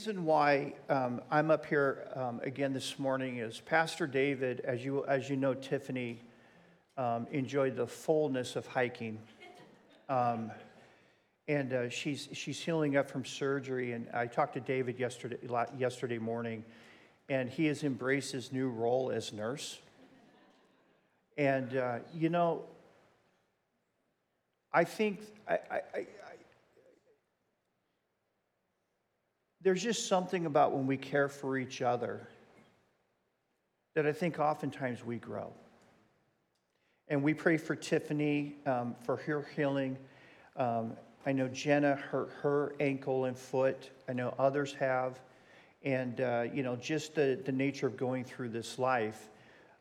reason why um, I'm up here um, again this morning is Pastor David, as you, as you know, Tiffany um, enjoyed the fullness of hiking. Um, and uh, she's, she's healing up from surgery. And I talked to David yesterday, yesterday morning, and he has embraced his new role as nurse. And, uh, you know, I think I, I, I, there's just something about when we care for each other that I think oftentimes we grow. And we pray for Tiffany um, for her healing. Um, I know Jenna hurt her ankle and foot. I know others have. And, uh, you know, just the, the nature of going through this life.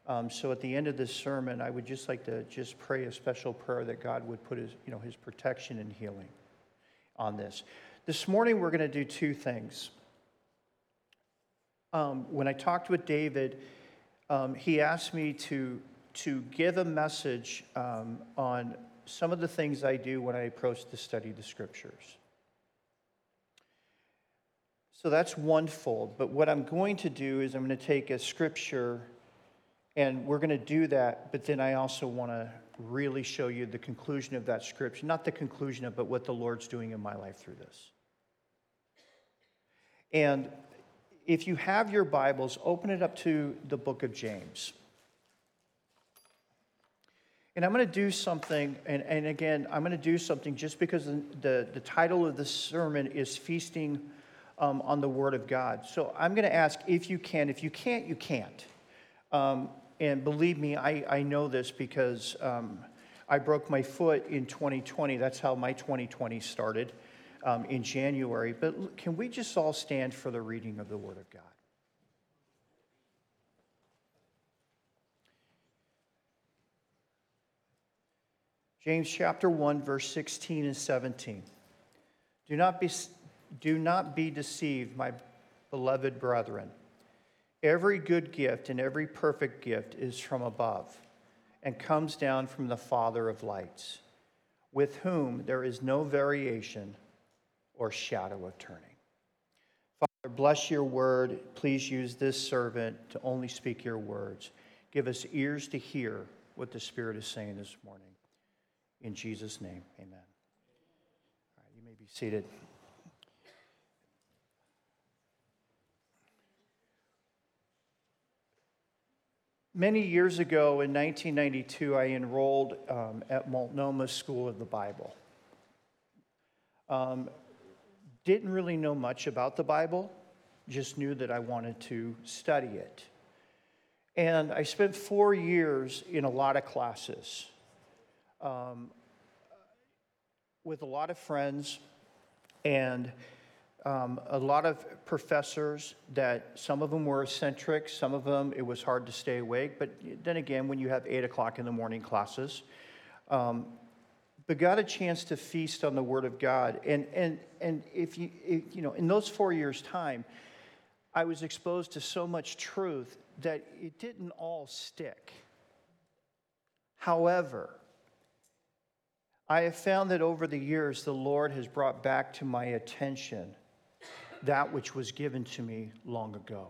Um, so at the end of this sermon, I would just like to just pray a special prayer that God would put his, you know, his protection and healing on this. This morning, we're going to do two things. Um, when I talked with David, um, he asked me to, to give a message um, on some of the things I do when I approach to study the scriptures. So that's one fold. But what I'm going to do is I'm going to take a scripture and we're going to do that, but then I also want to really show you the conclusion of that scripture. Not the conclusion of, but what the Lord's doing in my life through this. And if you have your Bibles, open it up to the book of James. And I'm going to do something, and, and again, I'm going to do something just because the, the, title of the sermon is Feasting um, on the Word of God. So I'm going to ask if you can. If you can't, you can't. Um, and believe me, I, I know this because um, I broke my foot in 2020. That's how my 2020 started um, in January. But can we just all stand for the reading of the Word of God? James chapter 1, verse 16 and 17. Do not be, do not be deceived, my beloved brethren. Every good gift and every perfect gift is from above and comes down from the Father of lights, with whom there is no variation or shadow of turning. Father, bless your word. Please use this servant to only speak your words. Give us ears to hear what the Spirit is saying this morning. In Jesus' name, amen. You may be seated. Many years ago in 1992, I enrolled um, at Multnomah School of the Bible. Um, didn't really know much about the Bible, just knew that I wanted to study it. And I spent four years in a lot of classes um, with a lot of friends and um, a lot of professors that some of them were eccentric, some of them it was hard to stay awake. But then again, when you have eight o'clock in the morning classes, um, but got a chance to feast on the Word of God. And, and, and if you, if, you know, in those four years' time, I was exposed to so much truth that it didn't all stick. However, I have found that over the years, the Lord has brought back to my attention that which was given to me long ago.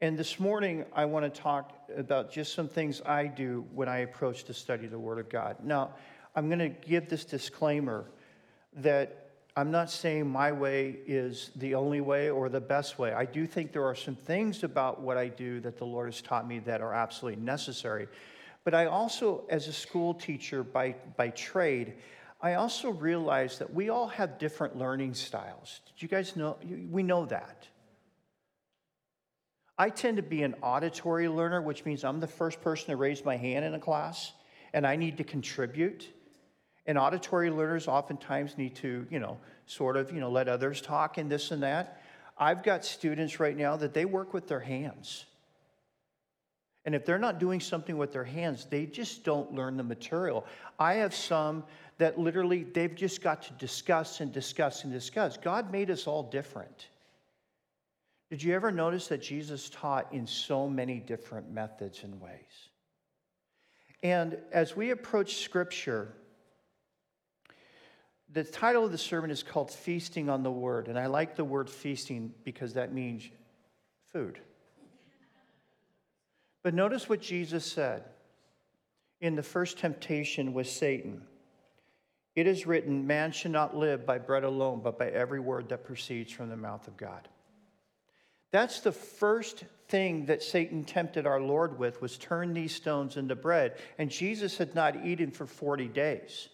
And this morning, I want to talk about just some things I do when I approach to study the Word of God. Now, I'm going to give this disclaimer that I'm not saying my way is the only way or the best way. I do think there are some things about what I do that the Lord has taught me that are absolutely necessary. But I also, as a school teacher by, by trade, I also realize that we all have different learning styles. Did you guys know? We know that. I tend to be an auditory learner, which means I'm the first person to raise my hand in a class and I need to contribute. And auditory learners oftentimes need to, you know, sort of, you know, let others talk and this and that. I've got students right now that they work with their hands. And if they're not doing something with their hands, they just don't learn the material. I have some that literally they've just got to discuss and discuss and discuss. God made us all different. Did you ever notice that Jesus taught in so many different methods and ways? And as we approach Scripture, the title of the sermon is called Feasting on the Word. And I like the word feasting because that means food. But notice what Jesus said in the first temptation with Satan. It is written, Man should not live by bread alone, but by every word that proceeds from the mouth of God. That's the first thing that Satan tempted our Lord with was turn these stones into bread. And Jesus had not eaten for 40 days.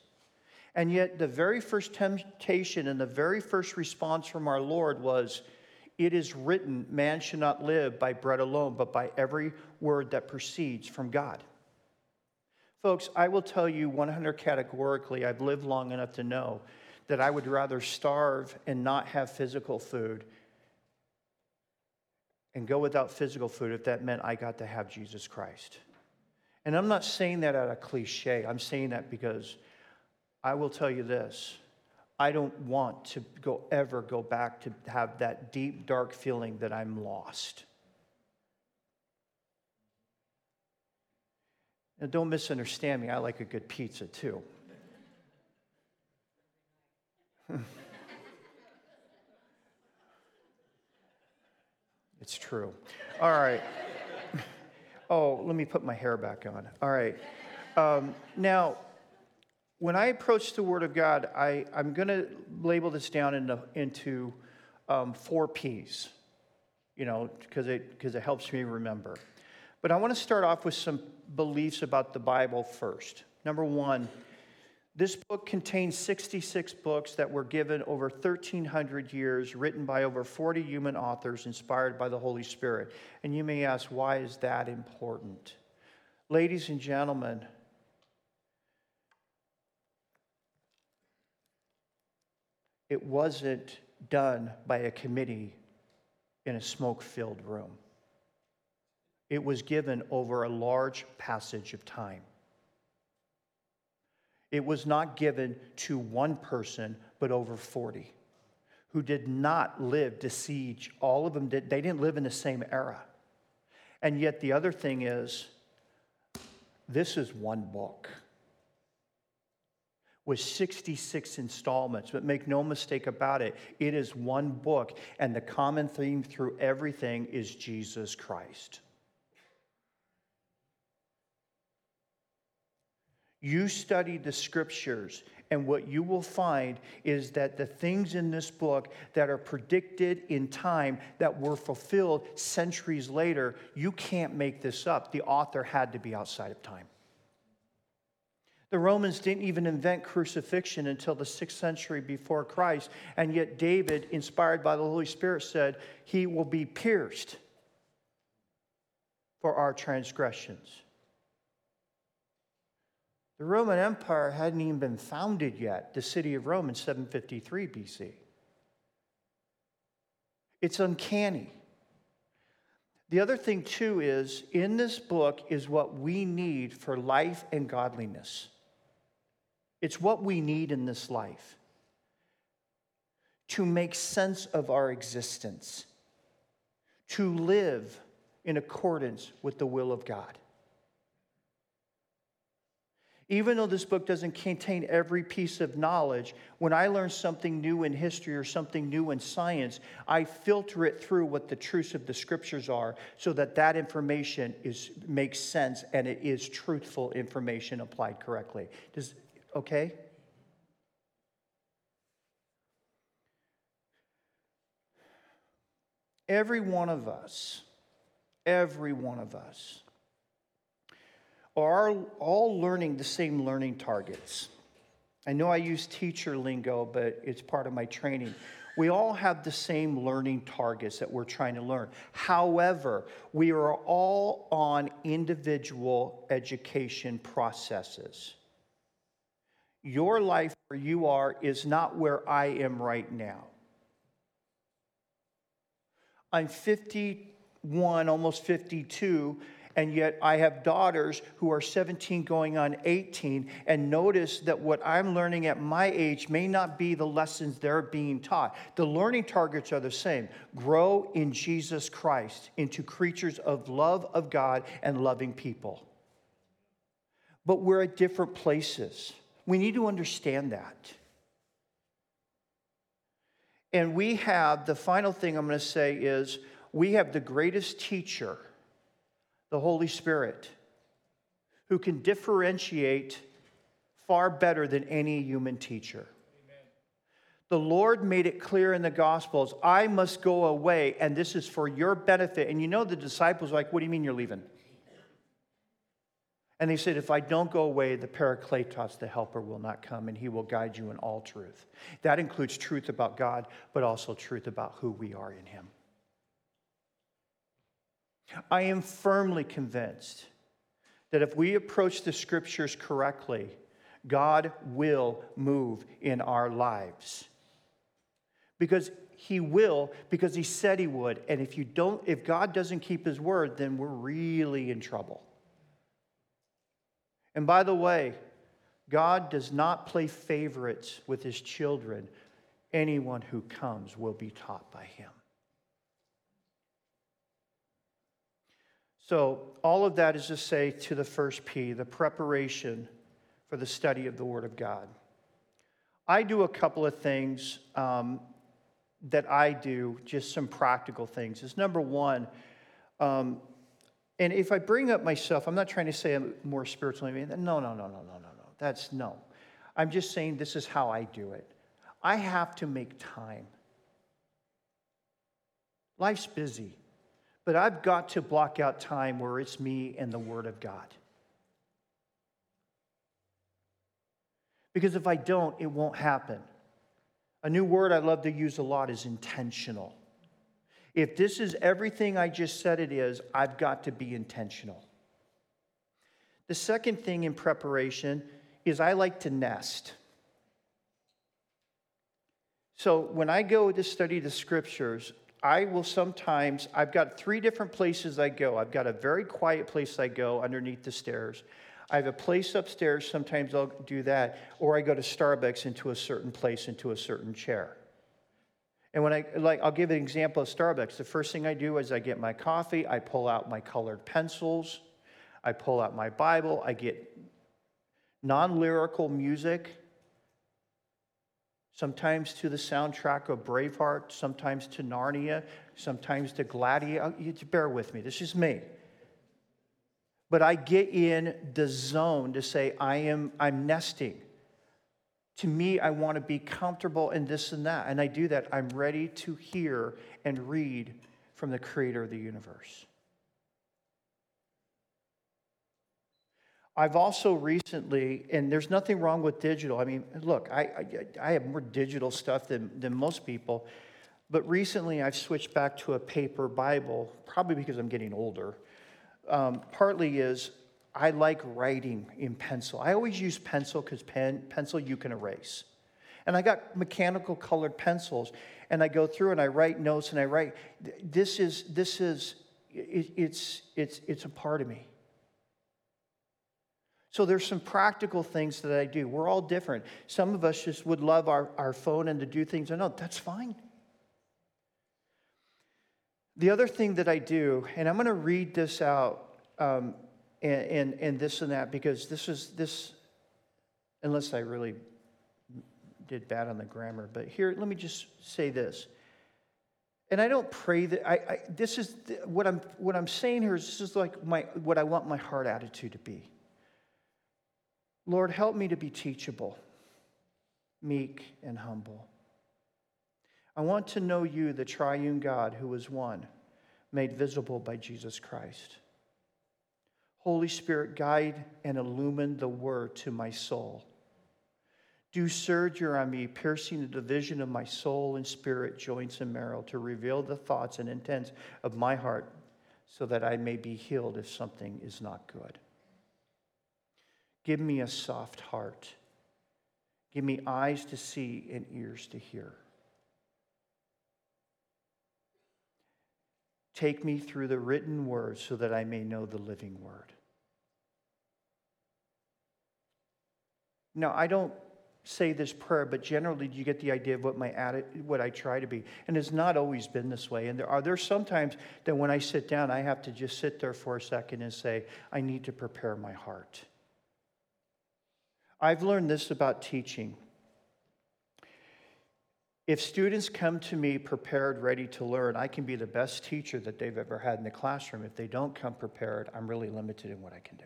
And yet the very first temptation and the very first response from our Lord was, it is written, man should not live by bread alone, but by every word that proceeds from God. Folks, I will tell you 100 categorically, I've lived long enough to know that I would rather starve and not have physical food and go without physical food if that meant I got to have Jesus Christ. And I'm not saying that out of cliche. I'm saying that because I will tell you this I don't want to go ever go back to have that deep, dark feeling that I'm lost. Now, don't misunderstand me. I like a good pizza too. it's true. All right. Oh, let me put my hair back on. All right. Um, now, when I approach the Word of God, I, I'm going to label this down into, into um, four P's, you know, because it, cause it helps me remember. But I want to start off with some beliefs about the Bible first. Number one, this book contains 66 books that were given over 1,300 years, written by over 40 human authors, inspired by the Holy Spirit. And you may ask, why is that important? Ladies and gentlemen, it wasn't done by a committee in a smoke filled room. It was given over a large passage of time. It was not given to one person, but over 40 who did not live to siege. All of them did, they didn't live in the same era. And yet, the other thing is, this is one book with 66 installments. But make no mistake about it, it is one book, and the common theme through everything is Jesus Christ. You study the scriptures, and what you will find is that the things in this book that are predicted in time that were fulfilled centuries later, you can't make this up. The author had to be outside of time. The Romans didn't even invent crucifixion until the sixth century before Christ, and yet David, inspired by the Holy Spirit, said, He will be pierced for our transgressions. The Roman Empire hadn't even been founded yet, the city of Rome in 753 BC. It's uncanny. The other thing, too, is in this book is what we need for life and godliness. It's what we need in this life to make sense of our existence, to live in accordance with the will of God. Even though this book doesn't contain every piece of knowledge, when I learn something new in history or something new in science, I filter it through what the truths of the scriptures are so that that information is, makes sense and it is truthful information applied correctly. Does, okay? Every one of us, every one of us, are all learning the same learning targets. I know I use teacher lingo, but it's part of my training. We all have the same learning targets that we're trying to learn. However, we are all on individual education processes. Your life where you are is not where I am right now. I'm 51, almost 52, and yet I have daughters who are 17 going on 18. And notice that what I'm learning at my age may not be the lessons they're being taught. The learning targets are the same grow in Jesus Christ into creatures of love of God and loving people. But we're at different places. We need to understand that. And we have the final thing I'm going to say is we have the greatest teacher, the Holy Spirit, who can differentiate far better than any human teacher. The Lord made it clear in the Gospels I must go away, and this is for your benefit. And you know, the disciples were like, What do you mean you're leaving? And they said, If I don't go away, the Parakletos, the helper, will not come, and he will guide you in all truth. That includes truth about God, but also truth about who we are in him. I am firmly convinced that if we approach the scriptures correctly, God will move in our lives. Because he will, because he said he would. And if you don't, if God doesn't keep his word, then we're really in trouble. And by the way, God does not play favorites with his children. Anyone who comes will be taught by him. So, all of that is to say to the first P, the preparation for the study of the Word of God. I do a couple of things um, that I do, just some practical things. Is number one, um, and if I bring up myself, I'm not trying to say I'm more spiritual. No, no, no, no, no, no, no. That's no. I'm just saying this is how I do it. I have to make time. Life's busy, but I've got to block out time where it's me and the Word of God. Because if I don't, it won't happen. A new word I love to use a lot is intentional. If this is everything I just said it is, I've got to be intentional. The second thing in preparation is I like to nest. So when I go to study the scriptures, I will sometimes, I've got three different places I go. I've got a very quiet place I go underneath the stairs. I have a place upstairs, sometimes I'll do that, or I go to Starbucks into a certain place, into a certain chair. And when I, like, I'll give an example of Starbucks. The first thing I do is I get my coffee, I pull out my colored pencils, I pull out my Bible, I get non lyrical music, sometimes to the soundtrack of Braveheart, sometimes to Narnia, sometimes to Gladiator. Oh, you bear with me, this is me. But I get in the zone to say, I am, I'm nesting. To me, I want to be comfortable in this and that. And I do that. I'm ready to hear and read from the creator of the universe. I've also recently, and there's nothing wrong with digital. I mean, look, I, I, I, have more digital stuff than, than most people, but recently I've switched back to a paper Bible, probably because I'm getting older. Um, partly is I like writing in pencil. I always use pencil because pen, pencil you can erase. And I got mechanical colored pencils, and I go through and I write notes and I write. This is this is it, it's it's it's a part of me. So there's some practical things that I do. We're all different. Some of us just would love our, our phone and to do things. I know that's fine. The other thing that I do, and I'm going to read this out um, and, and, and this and that because this is this, unless I really did bad on the grammar, but here, let me just say this. And I don't pray that I, I this is what I'm what I'm saying here is this is like my what I want my heart attitude to be. Lord, help me to be teachable, meek, and humble. I want to know you, the triune God who is one, made visible by Jesus Christ. Holy Spirit, guide and illumine the word to my soul. Do surgery on me, piercing the division of my soul and spirit, joints and marrow, to reveal the thoughts and intents of my heart, so that I may be healed if something is not good. Give me a soft heart. Give me eyes to see and ears to hear. Take me through the written word so that I may know the living word. Now, I don't say this prayer, but generally you get the idea of what my attitude, what I try to be. And it's not always been this way. And there are there sometimes that when I sit down, I have to just sit there for a second and say, I need to prepare my heart. I've learned this about teaching. If students come to me prepared, ready to learn, I can be the best teacher that they've ever had in the classroom. If they don't come prepared, I'm really limited in what I can do.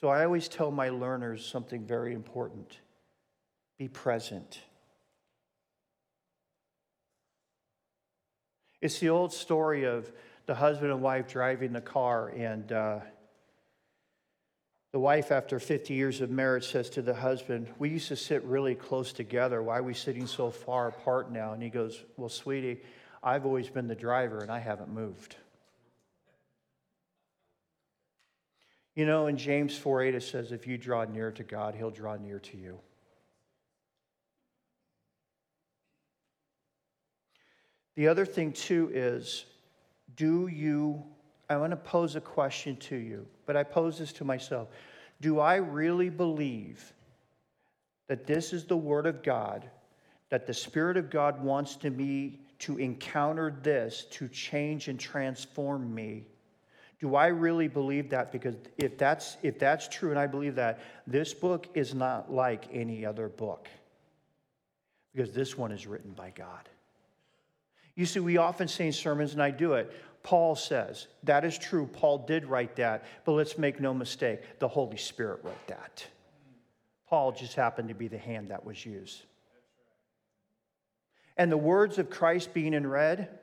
So I always tell my learners something very important be present. It's the old story of the husband and wife driving the car, and uh, the wife, after 50 years of marriage, says to the husband, We used to sit really close together. Why are we sitting so far apart now? And he goes, Well, sweetie, I've always been the driver and I haven't moved. You know, in James 4 8, it says, If you draw near to God, he'll draw near to you. The other thing, too, is do you I want to pose a question to you, but I pose this to myself. Do I really believe that this is the Word of God, that the Spirit of God wants to me to encounter this to change and transform me? Do I really believe that? Because if that's, if that's true, and I believe that, this book is not like any other book, because this one is written by God. You see, we often say in sermons, and I do it, Paul says. That is true. Paul did write that, but let's make no mistake the Holy Spirit wrote that. Paul just happened to be the hand that was used. And the words of Christ being in red,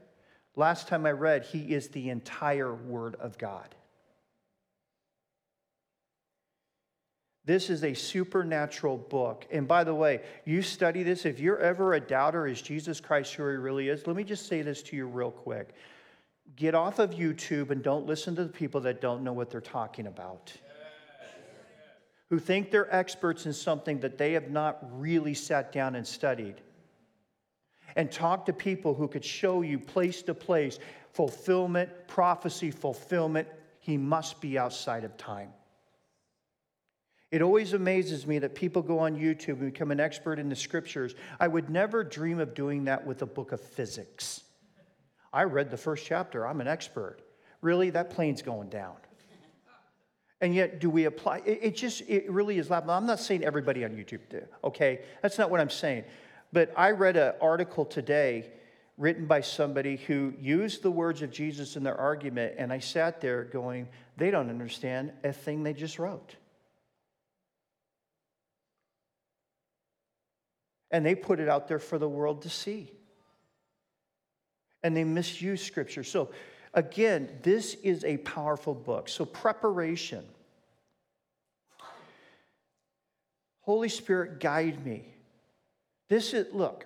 last time I read, he is the entire Word of God. This is a supernatural book. And by the way, you study this. If you're ever a doubter, is Jesus Christ who he really is? Let me just say this to you real quick get off of YouTube and don't listen to the people that don't know what they're talking about. Who think they're experts in something that they have not really sat down and studied. And talk to people who could show you place to place fulfillment, prophecy, fulfillment. He must be outside of time. It always amazes me that people go on YouTube and become an expert in the scriptures. I would never dream of doing that with a book of physics. I read the first chapter, I'm an expert. Really, that plane's going down. And yet, do we apply? It, it just, it really is laughable. I'm not saying everybody on YouTube do, okay? That's not what I'm saying. But I read an article today written by somebody who used the words of Jesus in their argument, and I sat there going, they don't understand a thing they just wrote. And they put it out there for the world to see and they misuse scripture. So, again, this is a powerful book. So, preparation. Holy Spirit, guide me. This is, look,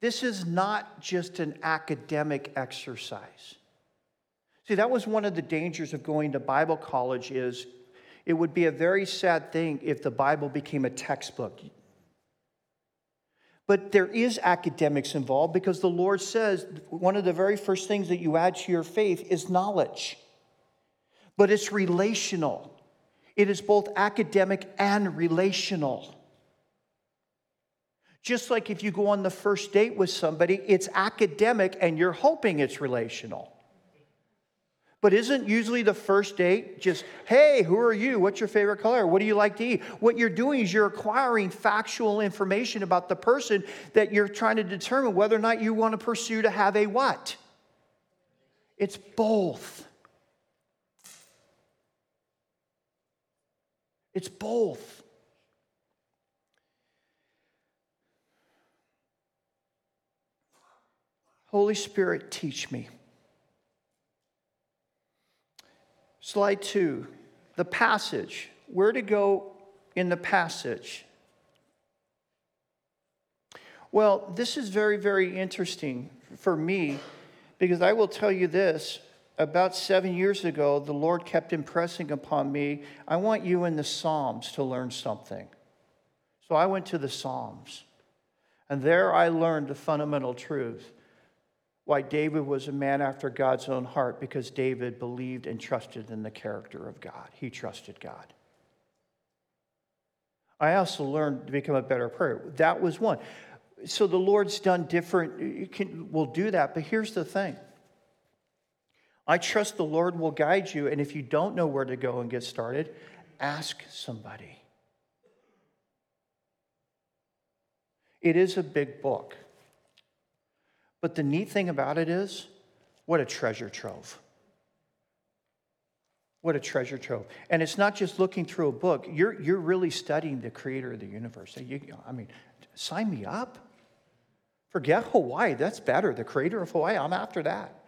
this is not just an academic exercise. See, that was one of the dangers of going to Bible college is it would be a very sad thing if the Bible became a textbook. But there is academics involved because the Lord says one of the very first things that you add to your faith is knowledge. But it's relational, it is both academic and relational. Just like if you go on the first date with somebody, it's academic and you're hoping it's relational. But isn't usually the first date just, hey, who are you? What's your favorite color? What do you like to eat? What you're doing is you're acquiring factual information about the person that you're trying to determine whether or not you want to pursue to have a what? It's both. It's both. Holy Spirit, teach me. Slide two, the passage. Where to go in the passage? Well, this is very, very interesting for me because I will tell you this. About seven years ago, the Lord kept impressing upon me, I want you in the Psalms to learn something. So I went to the Psalms. And there I learned the fundamental truth why David was a man after God's own heart because David believed and trusted in the character of God. He trusted God. I also learned to become a better prayer. That was one. So the Lord's done different, you can, will do that, but here's the thing. I trust the Lord will guide you, and if you don't know where to go and get started, ask somebody. It is a big book. But the neat thing about it is, what a treasure trove. What a treasure trove. And it's not just looking through a book, you're, you're really studying the creator of the universe. You, I mean, sign me up. Forget Hawaii, that's better. The creator of Hawaii, I'm after that.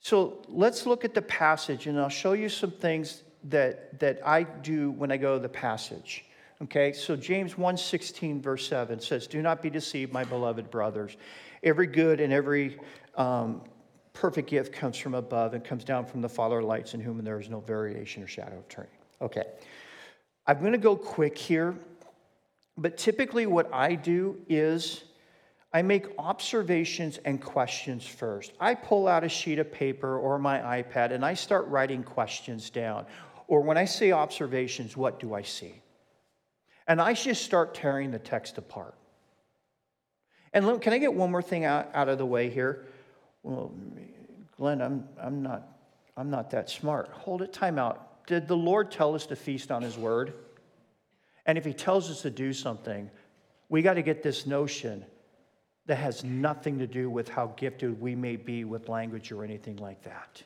So let's look at the passage, and I'll show you some things that, that I do when I go to the passage. Okay, so James 1:16, verse 7 says, Do not be deceived, my beloved brothers. Every good and every um, perfect gift comes from above and comes down from the Father of lights, in whom there is no variation or shadow of turning. Okay, I'm going to go quick here, but typically what I do is I make observations and questions first. I pull out a sheet of paper or my iPad and I start writing questions down. Or when I say observations, what do I see? And I just start tearing the text apart. And can I get one more thing out, out of the way here? Well, Glenn, I'm, I'm, not, I'm not that smart. Hold it, time out. Did the Lord tell us to feast on His word? And if He tells us to do something, we got to get this notion that has nothing to do with how gifted we may be with language or anything like that.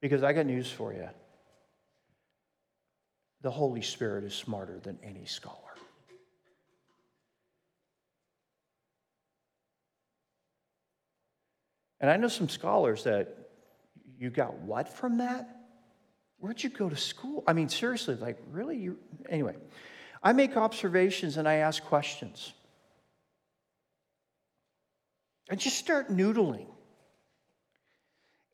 Because I got news for you the Holy Spirit is smarter than any scholar. And I know some scholars that you got what from that? Where'd you go to school? I mean, seriously, like, really? You anyway, I make observations and I ask questions. I just start noodling.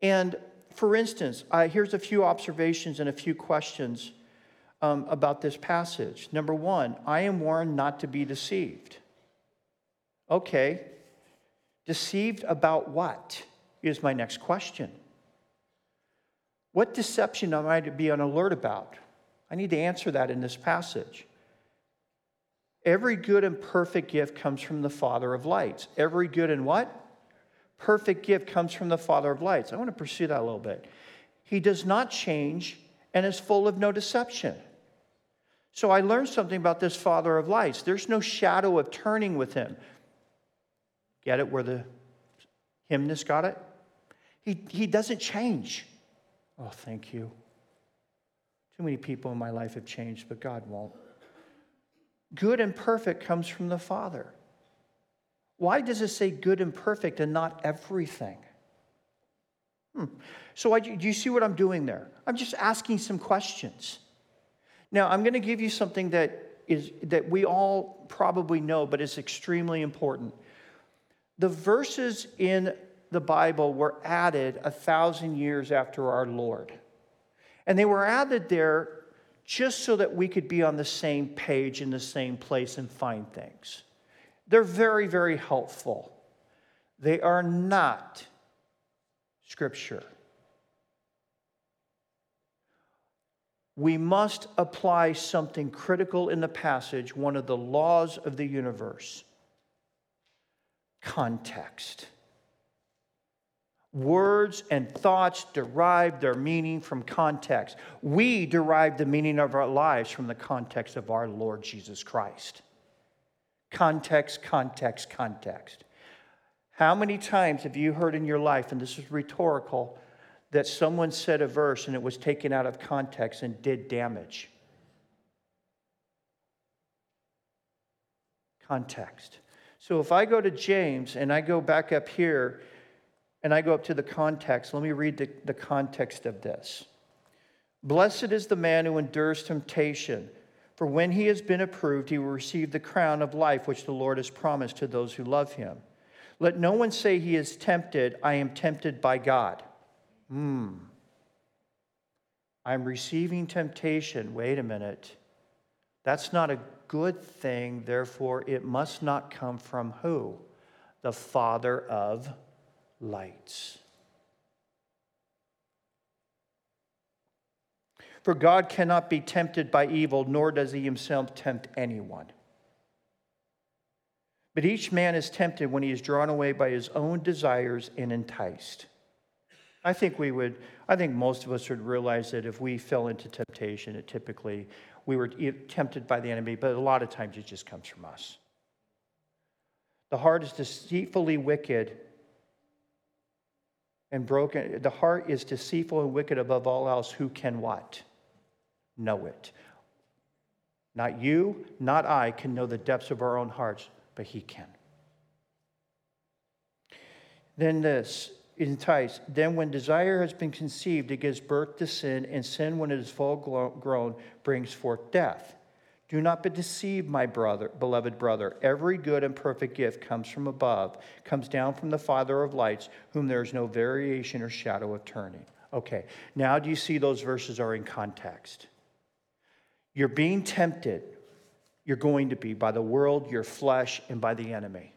And for instance, here's a few observations and a few questions um, about this passage. Number one, I am warned not to be deceived. Okay, deceived about what is my next question. What deception am I to be on alert about? I need to answer that in this passage. Every good and perfect gift comes from the Father of lights. Every good and what? Perfect gift comes from the Father of lights. I want to pursue that a little bit. He does not change and is full of no deception. So I learned something about this Father of lights. There's no shadow of turning with him. Get it where the hymnist got it? He, he doesn't change. Oh, thank you. Too many people in my life have changed, but God won't. Good and perfect comes from the Father. Why does it say good and perfect and not everything? Hmm. So, I, do you see what I'm doing there? I'm just asking some questions. Now, I'm going to give you something that is that we all probably know, but it's extremely important. The verses in the Bible were added a thousand years after our Lord. And they were added there just so that we could be on the same page in the same place and find things. They're very, very helpful. They are not Scripture. We must apply something critical in the passage, one of the laws of the universe context. Words and thoughts derive their meaning from context. We derive the meaning of our lives from the context of our Lord Jesus Christ. Context, context, context. How many times have you heard in your life, and this is rhetorical, that someone said a verse and it was taken out of context and did damage. Context. So if I go to James and I go back up here and I go up to the context, let me read the, the context of this. Blessed is the man who endures temptation, for when he has been approved, he will receive the crown of life which the Lord has promised to those who love him. Let no one say he is tempted, I am tempted by God. Hmm. I'm receiving temptation. Wait a minute. That's not a good thing. Therefore, it must not come from who? The Father of lights. For God cannot be tempted by evil, nor does he himself tempt anyone. But each man is tempted when he is drawn away by his own desires and enticed. I think we would, I think most of us would realize that if we fell into temptation, it typically, we were tempted by the enemy, but a lot of times it just comes from us. The heart is deceitfully wicked and broken. The heart is deceitful and wicked above all else. Who can what? Know it. Not you, not I can know the depths of our own hearts, but He can. Then this entice. Then, when desire has been conceived, it gives birth to sin, and sin, when it is full grown, brings forth death. Do not be deceived, my brother, beloved brother. Every good and perfect gift comes from above, comes down from the Father of lights, whom there is no variation or shadow of turning. Okay, now do you see those verses are in context? You're being tempted, you're going to be by the world, your flesh, and by the enemy.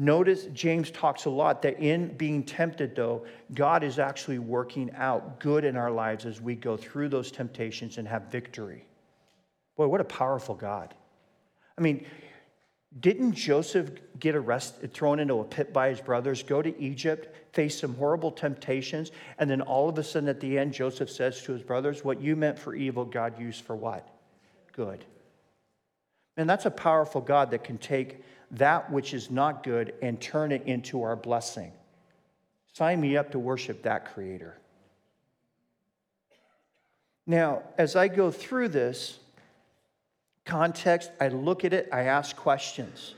Notice James talks a lot that in being tempted, though, God is actually working out good in our lives as we go through those temptations and have victory. Boy, what a powerful God. I mean, didn't Joseph get arrested, thrown into a pit by his brothers, go to Egypt, face some horrible temptations, and then all of a sudden at the end, Joseph says to his brothers, What you meant for evil, God used for what? Good. And that's a powerful God that can take that which is not good and turn it into our blessing. Sign me up to worship that Creator. Now, as I go through this context, I look at it, I ask questions.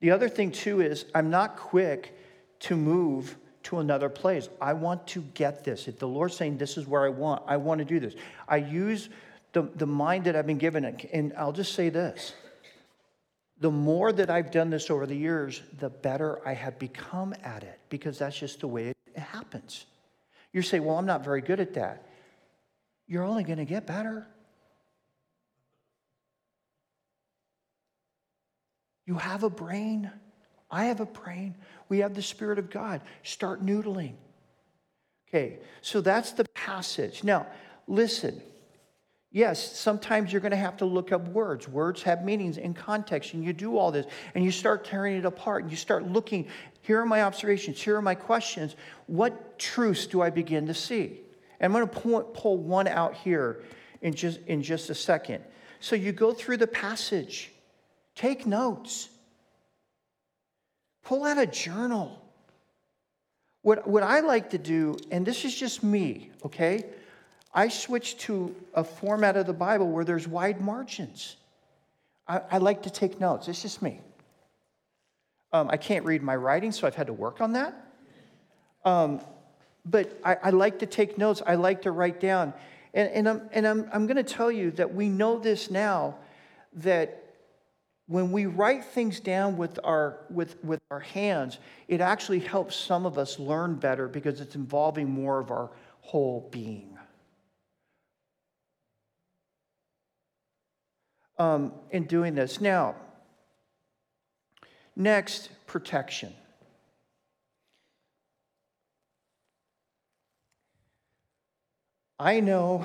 The other thing, too, is I'm not quick to move to another place. I want to get this. If the Lord's saying, This is where I want, I want to do this. I use the, the mind that I've been given, and I'll just say this the more that I've done this over the years, the better I have become at it because that's just the way it happens. You say, Well, I'm not very good at that. You're only going to get better. You have a brain. I have a brain. We have the Spirit of God. Start noodling. Okay, so that's the passage. Now, listen. Yes, sometimes you're going to have to look up words. Words have meanings in context, and you do all this, and you start tearing it apart, and you start looking. Here are my observations. Here are my questions. What truths do I begin to see? And I'm going to pull, pull one out here in just, in just a second. So you go through the passage, take notes, pull out a journal. What, what I like to do, and this is just me, okay? I switched to a format of the Bible where there's wide margins. I, I like to take notes. It's just me. Um, I can't read my writing, so I've had to work on that. Um, but I, I, like to take notes. I like to write down. And, and I'm, and I'm, I'm going to tell you that we know this now that when we write things down with our, with, with our hands, it actually helps some of us learn better because it's involving more of our whole being. Um, in doing this. Now, next, protection. I know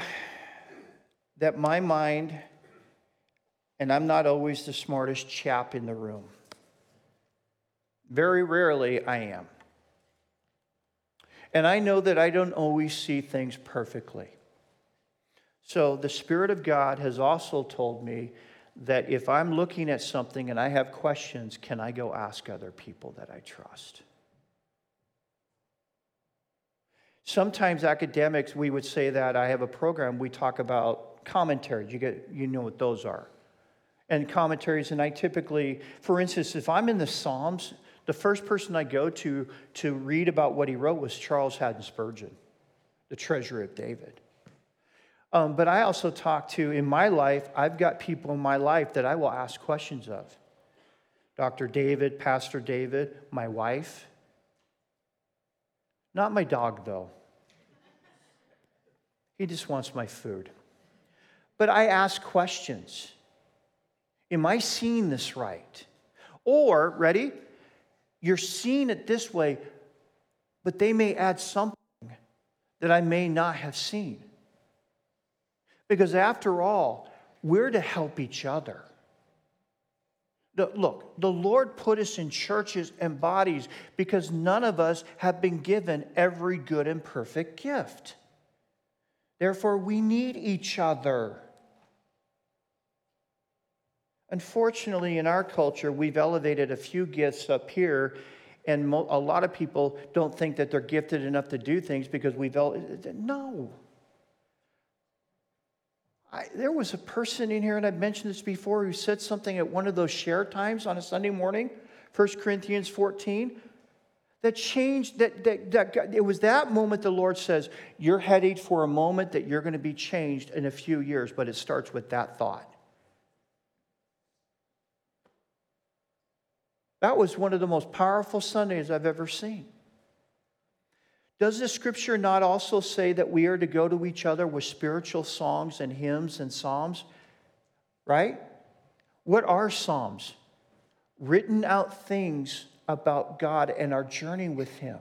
that my mind, and I'm not always the smartest chap in the room. Very rarely I am. And I know that I don't always see things perfectly. So the Spirit of God has also told me that if I'm looking at something and I have questions, can I go ask other people that I trust? Sometimes academics, we would say that I have a program, we talk about commentaries. You, get, you know what those are. And commentaries, and I typically, for instance, if I'm in the Psalms, the first person I go to to read about what he wrote was Charles Haddon Spurgeon, the Treasury of David. Um, but I also talk to, in my life, I've got people in my life that I will ask questions of. Dr. David, Pastor David, my wife. Not my dog, though. He just wants my food. But I ask questions Am I seeing this right? Or, ready? You're seeing it this way, but they may add something that I may not have seen. Because after all, we're to help each other. Look, the Lord put us in churches and bodies because none of us have been given every good and perfect gift. Therefore, we need each other. Unfortunately, in our culture, we've elevated a few gifts up here, and mo- a lot of people don't think that they're gifted enough to do things because we've. Ele- no. I, there was a person in here, and I've mentioned this before, who said something at one of those share times on a Sunday morning, 1 Corinthians 14, that changed, that, that, that it was that moment the Lord says, You're headed for a moment that you're going to be changed in a few years, but it starts with that thought. That was one of the most powerful Sundays I've ever seen. Does the scripture not also say that we are to go to each other with spiritual songs and hymns and psalms? Right? What are psalms? Written out things about God and our journey with Him.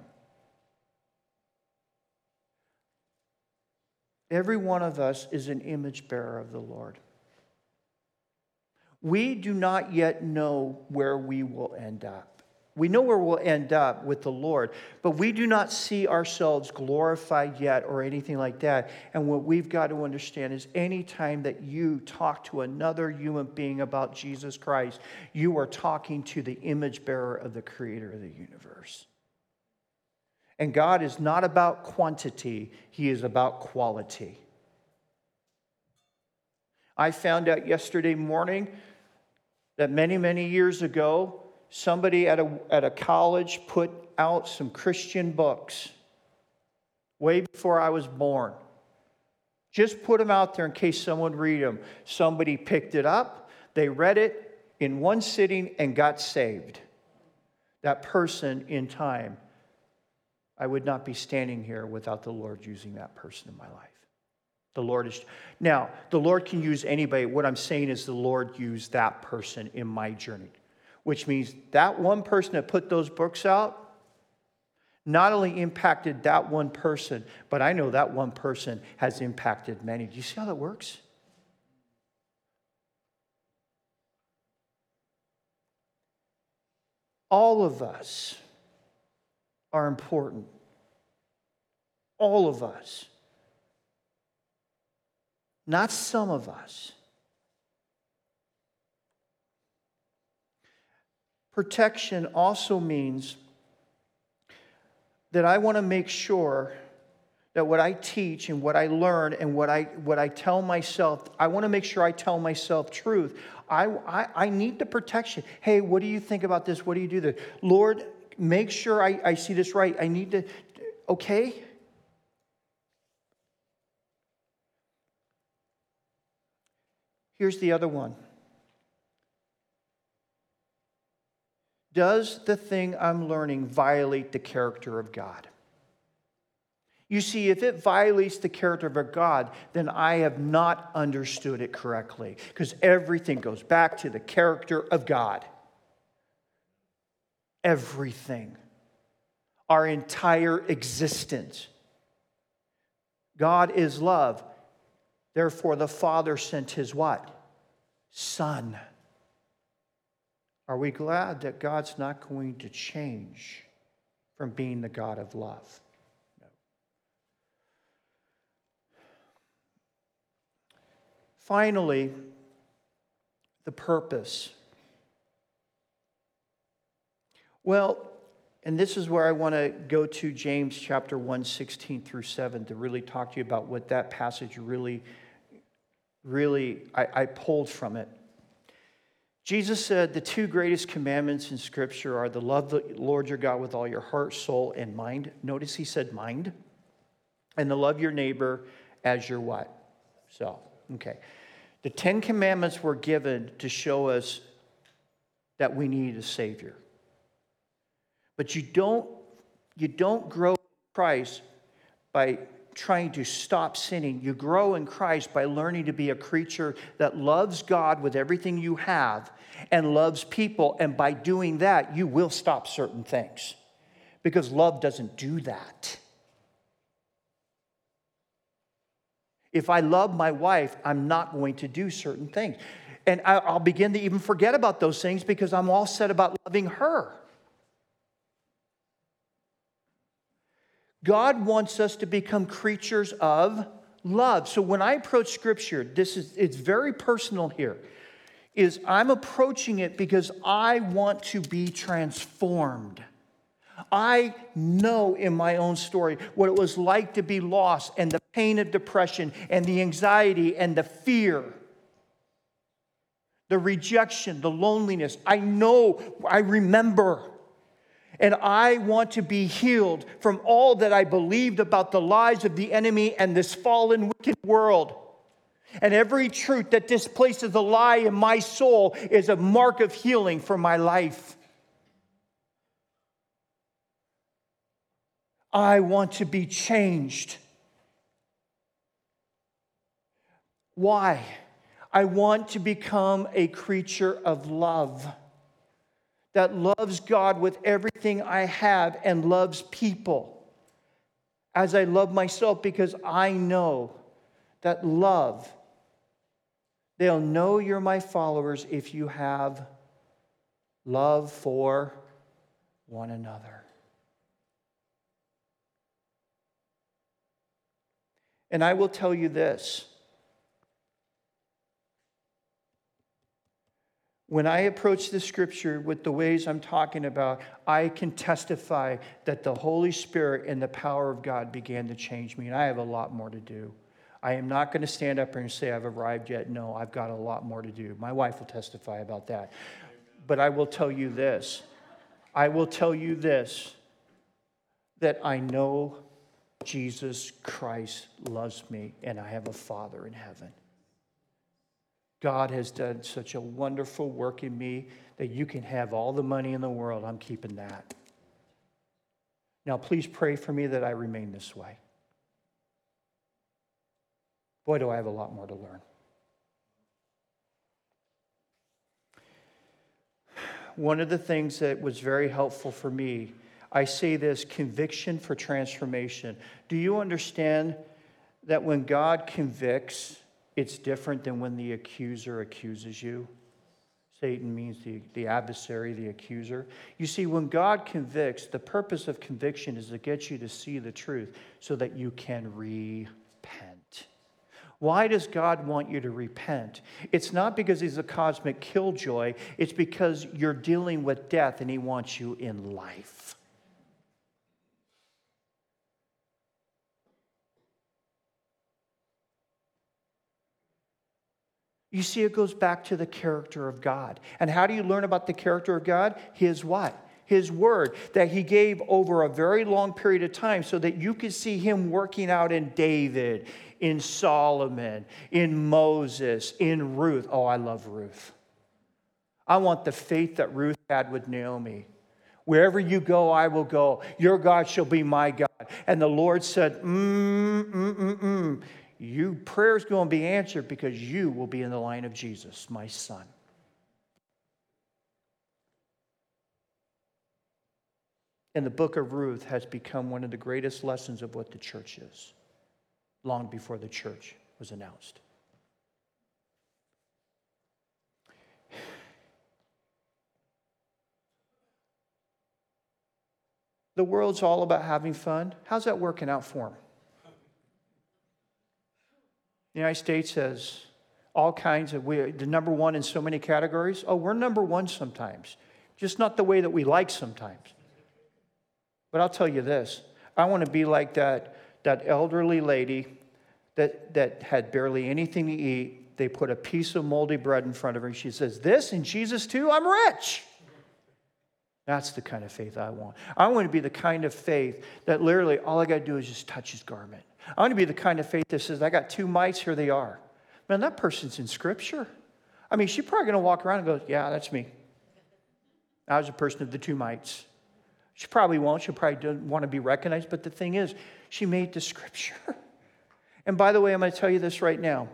Every one of us is an image bearer of the Lord. We do not yet know where we will end up. We know where we'll end up with the Lord, but we do not see ourselves glorified yet or anything like that. And what we've got to understand is anytime that you talk to another human being about Jesus Christ, you are talking to the image bearer of the creator of the universe. And God is not about quantity, He is about quality. I found out yesterday morning that many, many years ago, somebody at a, at a college put out some Christian books way before I was born. Just put them out there in case someone read them. Somebody picked it up, they read it in one sitting and got saved. That person in time, I would not be standing here without the Lord using that person in my life. The Lord is now, the Lord can use anybody. What I'm saying is the Lord used that person in my journey which means that one person that put those books out not only impacted that one person, but I know that one person has impacted many. Do you see how that works? All of us are important. All of us. Not some of us. Protection also means that I want to make sure that what I teach and what I learn and what I, what I tell myself, I want to make sure I tell myself truth. I, I, I need the protection. Hey, what do you think about this? What do you do this? Lord, make sure I, I see this right. I need to, okay? Here's the other one. Does the thing I'm learning violate the character of God? You see, if it violates the character of a God, then I have not understood it correctly because everything goes back to the character of God. Everything. Our entire existence. God is love. Therefore, the Father sent his what? Son. Are we glad that God's not going to change from being the God of love? No. Finally, the purpose. Well, and this is where I want to go to James chapter 1, 16 through 7 to really talk to you about what that passage really, really, I, I pulled from it. Jesus said the two greatest commandments in Scripture are the love the Lord your God with all your heart, soul, and mind. Notice he said mind. And the love your neighbor as your what? Self. Okay. The Ten Commandments were given to show us that we need a Savior. But you don't, you don't grow Christ by trying to stop sinning. You grow in Christ by learning to be a creature that loves God with everything you have and loves people. And by doing that, you will stop certain things because love doesn't do that. If I love my wife, I'm not going to do certain things. And I'll begin to even forget about those things because I'm all set about loving her. God wants us to become creatures of love. So when I approach scripture, this is it's very personal here is I'm approaching it because I want to be transformed. I know in my own story what it was like to be lost and the pain of depression and the anxiety and the fear, the rejection, the loneliness. I know, I remember. And I want to be healed from all that I believed about the lies of the enemy and this fallen, wicked world. And every truth that displaces a lie in my soul is a mark of healing for my life. I want to be changed. Why? I want to become a creature of love that loves God with everything I have and loves people as I love myself because I know that love, they'll know you're my followers if you have love for one another. And I will tell you this When I approach the scripture with the ways I'm talking about, I can testify that the Holy Spirit and the power of God began to change me, and I have a lot more to do. I am not going to stand up here and say I've arrived yet. No, I've got a lot more to do. My wife will testify about that. But I will tell you this I will tell you this that I know Jesus Christ loves me, and I have a Father in heaven. God has done such a wonderful work in me that you can have all the money in the world. I'm keeping that. Now, please pray for me that I remain this way. Boy, do I have a lot more to learn. One of the things that was very helpful for me, I say this conviction for transformation. Do you understand that when God convicts, it's different than when the accuser accuses you. Satan means the, the adversary, the accuser. You see, when God convicts, the purpose of conviction is to get you to see the truth so that you can repent. Why does God want you to repent? It's not because He's a cosmic killjoy, it's because you're dealing with death and He wants you in life. You see, it goes back to the character of God. And how do you learn about the character of God? His what? His word that he gave over a very long period of time so that you could see him working out in David, in Solomon, in Moses, in Ruth. Oh, I love Ruth. I want the faith that Ruth had with Naomi. Wherever you go, I will go. Your God shall be my God. And the Lord said, mm, mm, mm, mm you prayer's going to be answered because you will be in the line of Jesus, my son. And the book of Ruth has become one of the greatest lessons of what the church is, long before the church was announced. The world's all about having fun. How's that working out for them? The United States has all kinds of, we're the number one in so many categories. Oh, we're number one sometimes, just not the way that we like sometimes. But I'll tell you this I want to be like that, that elderly lady that, that had barely anything to eat. They put a piece of moldy bread in front of her, and she says, This and Jesus too? I'm rich. That's the kind of faith I want. I want to be the kind of faith that literally all I got to do is just touch his garment. I want to be the kind of faith that says, I got two mites, here they are. Man, that person's in Scripture. I mean, she's probably going to walk around and go, Yeah, that's me. I was a person of the two mites. She probably won't. She'll probably doesn't want to be recognized. But the thing is, she made the Scripture. And by the way, I'm going to tell you this right now.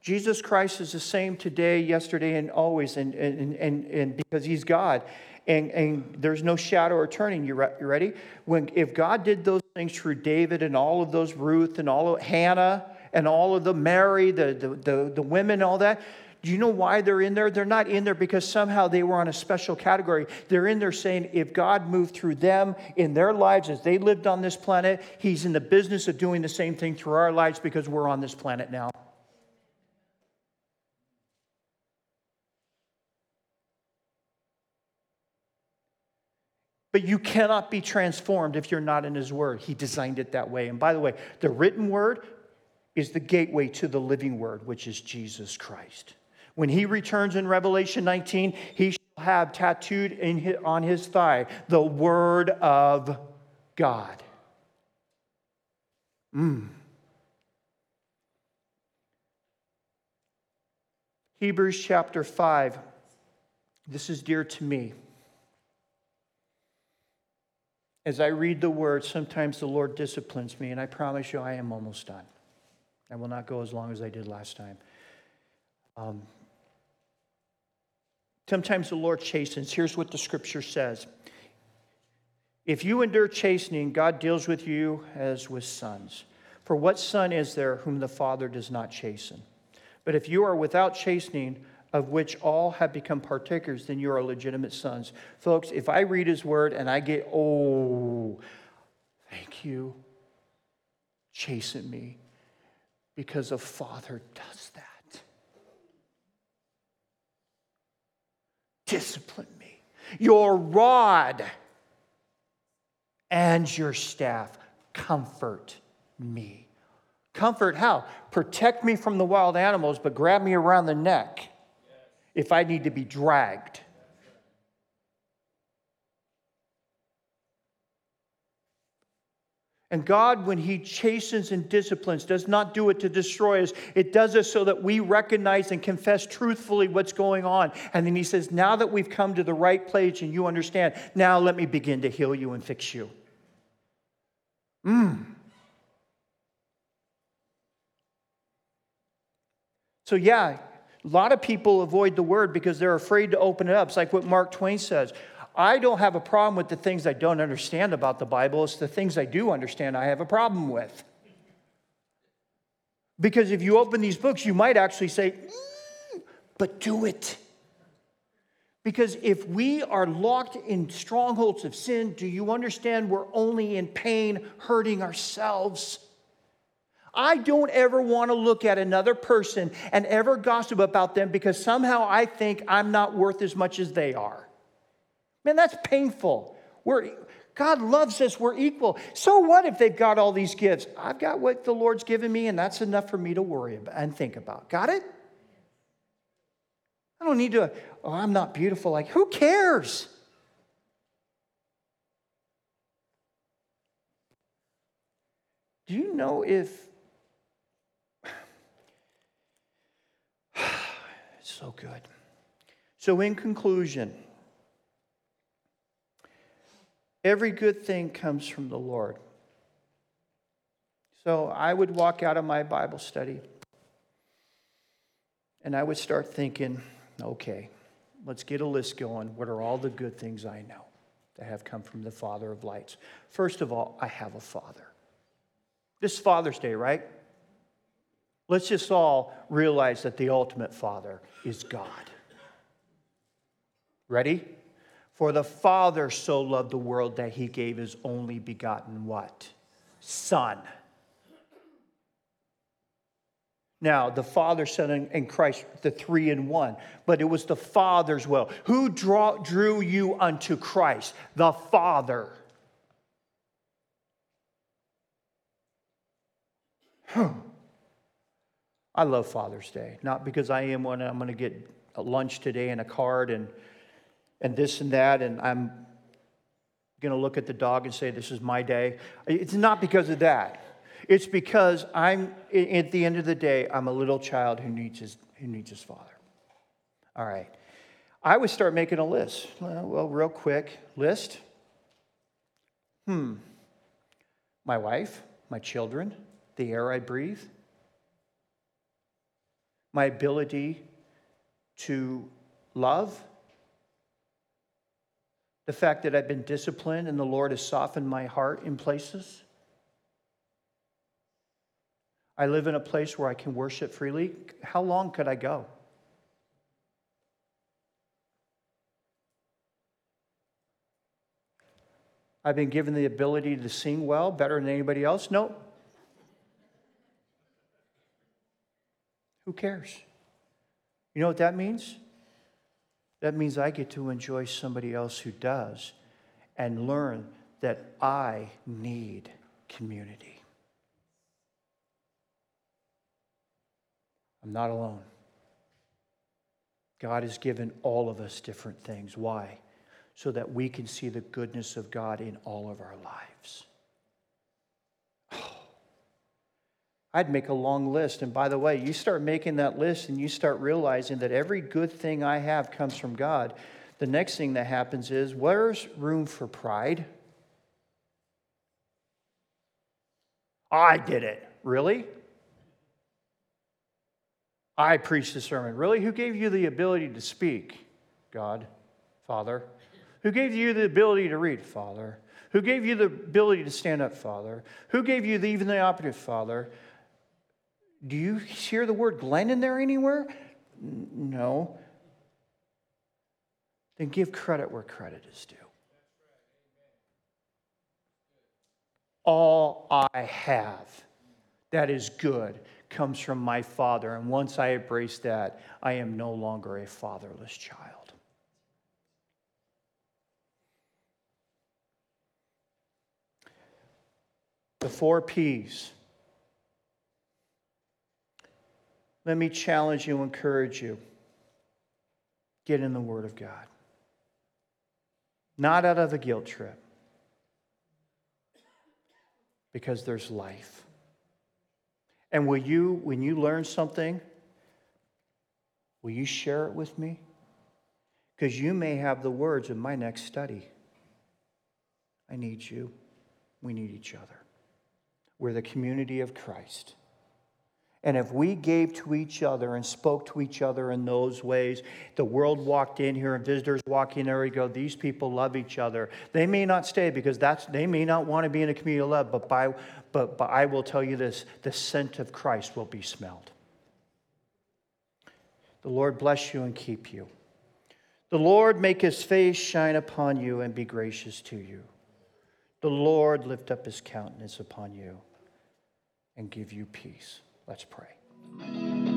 Jesus Christ is the same today, yesterday, and always, and, and, and, and because he's God. And, and there's no shadow or turning. You, re- you ready? When, if God did those things through David and all of those Ruth and all of Hannah and all of the Mary, the, the, the, the women, all that. Do you know why they're in there? They're not in there because somehow they were on a special category. They're in there saying if God moved through them in their lives as they lived on this planet, He's in the business of doing the same thing through our lives because we're on this planet now. But you cannot be transformed if you're not in His Word. He designed it that way. And by the way, the written Word is the gateway to the living Word, which is Jesus Christ. When He returns in Revelation 19, He shall have tattooed his, on His thigh the Word of God. Mm. Hebrews chapter 5. This is dear to me. As I read the word, sometimes the Lord disciplines me, and I promise you I am almost done. I will not go as long as I did last time. Um, sometimes the Lord chastens. Here's what the scripture says If you endure chastening, God deals with you as with sons. For what son is there whom the Father does not chasten? But if you are without chastening, of which all have become partakers, then you are legitimate sons. Folks, if I read his word and I get, oh, thank you, chasten me, because a father does that. Discipline me. Your rod and your staff comfort me. Comfort how? Protect me from the wild animals, but grab me around the neck if I need to be dragged. And God, when He chastens and disciplines, does not do it to destroy us. It does it so that we recognize and confess truthfully what's going on. And then He says, Now that we've come to the right place and you understand, now let me begin to heal you and fix you. Mmm. So, yeah, a lot of people avoid the word because they're afraid to open it up. It's like what Mark Twain says I don't have a problem with the things I don't understand about the Bible, it's the things I do understand I have a problem with. Because if you open these books, you might actually say, mm, but do it. Because if we are locked in strongholds of sin, do you understand we're only in pain, hurting ourselves? I don't ever want to look at another person and ever gossip about them because somehow I think I'm not worth as much as they are. Man, that's painful. We're, God loves us, we're equal. So what if they've got all these gifts? I've got what the Lord's given me, and that's enough for me to worry about and think about. Got it? I don't need to, oh, I'm not beautiful. Like, who cares? Do you know if so good. So, in conclusion, every good thing comes from the Lord. So, I would walk out of my Bible study and I would start thinking, okay, let's get a list going. What are all the good things I know that have come from the Father of lights? First of all, I have a Father. This is Father's Day, right? Let's just all realize that the ultimate Father is God. Ready? For the Father so loved the world that he gave his only begotten what? Son. Now, the Father, Son, and Christ, the three in one, but it was the Father's will. Who draw, drew you unto Christ? The Father. Hmm. I love Father's Day, not because I am one, I'm going to get lunch today and a card and, and this and that, and I'm going to look at the dog and say, This is my day. It's not because of that. It's because I'm, at the end of the day, I'm a little child who needs his, who needs his father. All right. I would start making a list. Well, real quick list. Hmm. My wife, my children, the air I breathe, my ability to love, the fact that I've been disciplined and the Lord has softened my heart in places. I live in a place where I can worship freely. How long could I go? I've been given the ability to sing well, better than anybody else. No, Who cares? You know what that means? That means I get to enjoy somebody else who does. and learn that I need community. I'm not alone. God has given all of us different things. Why? So that we can see the goodness of God in all of our lives. I'd make a long list. And by the way, you start making that list and you start realizing that every good thing I have comes from God. The next thing that happens is where's room for pride? I did it. Really? I preached the sermon. Really? Who gave you the ability to speak? God, Father. Who gave you the ability to read? Father. Who gave you the ability to stand up? Father. Who gave you the, even the operative? Father. Do you hear the word Glenn in there anywhere? No. Then give credit where credit is due. All I have that is good comes from my Father. And once I embrace that, I am no longer a fatherless child. The four P's. Let me challenge you, encourage you. Get in the Word of God. Not out of the guilt trip, because there's life. And will you, when you learn something, will you share it with me? Because you may have the words in my next study. I need you. We need each other. We're the community of Christ. And if we gave to each other and spoke to each other in those ways, the world walked in here and visitors walk in there, we go, these people love each other. They may not stay because that's, they may not want to be in a community of love, but, by, but, but I will tell you this the scent of Christ will be smelled. The Lord bless you and keep you. The Lord make his face shine upon you and be gracious to you. The Lord lift up his countenance upon you and give you peace. Let's pray.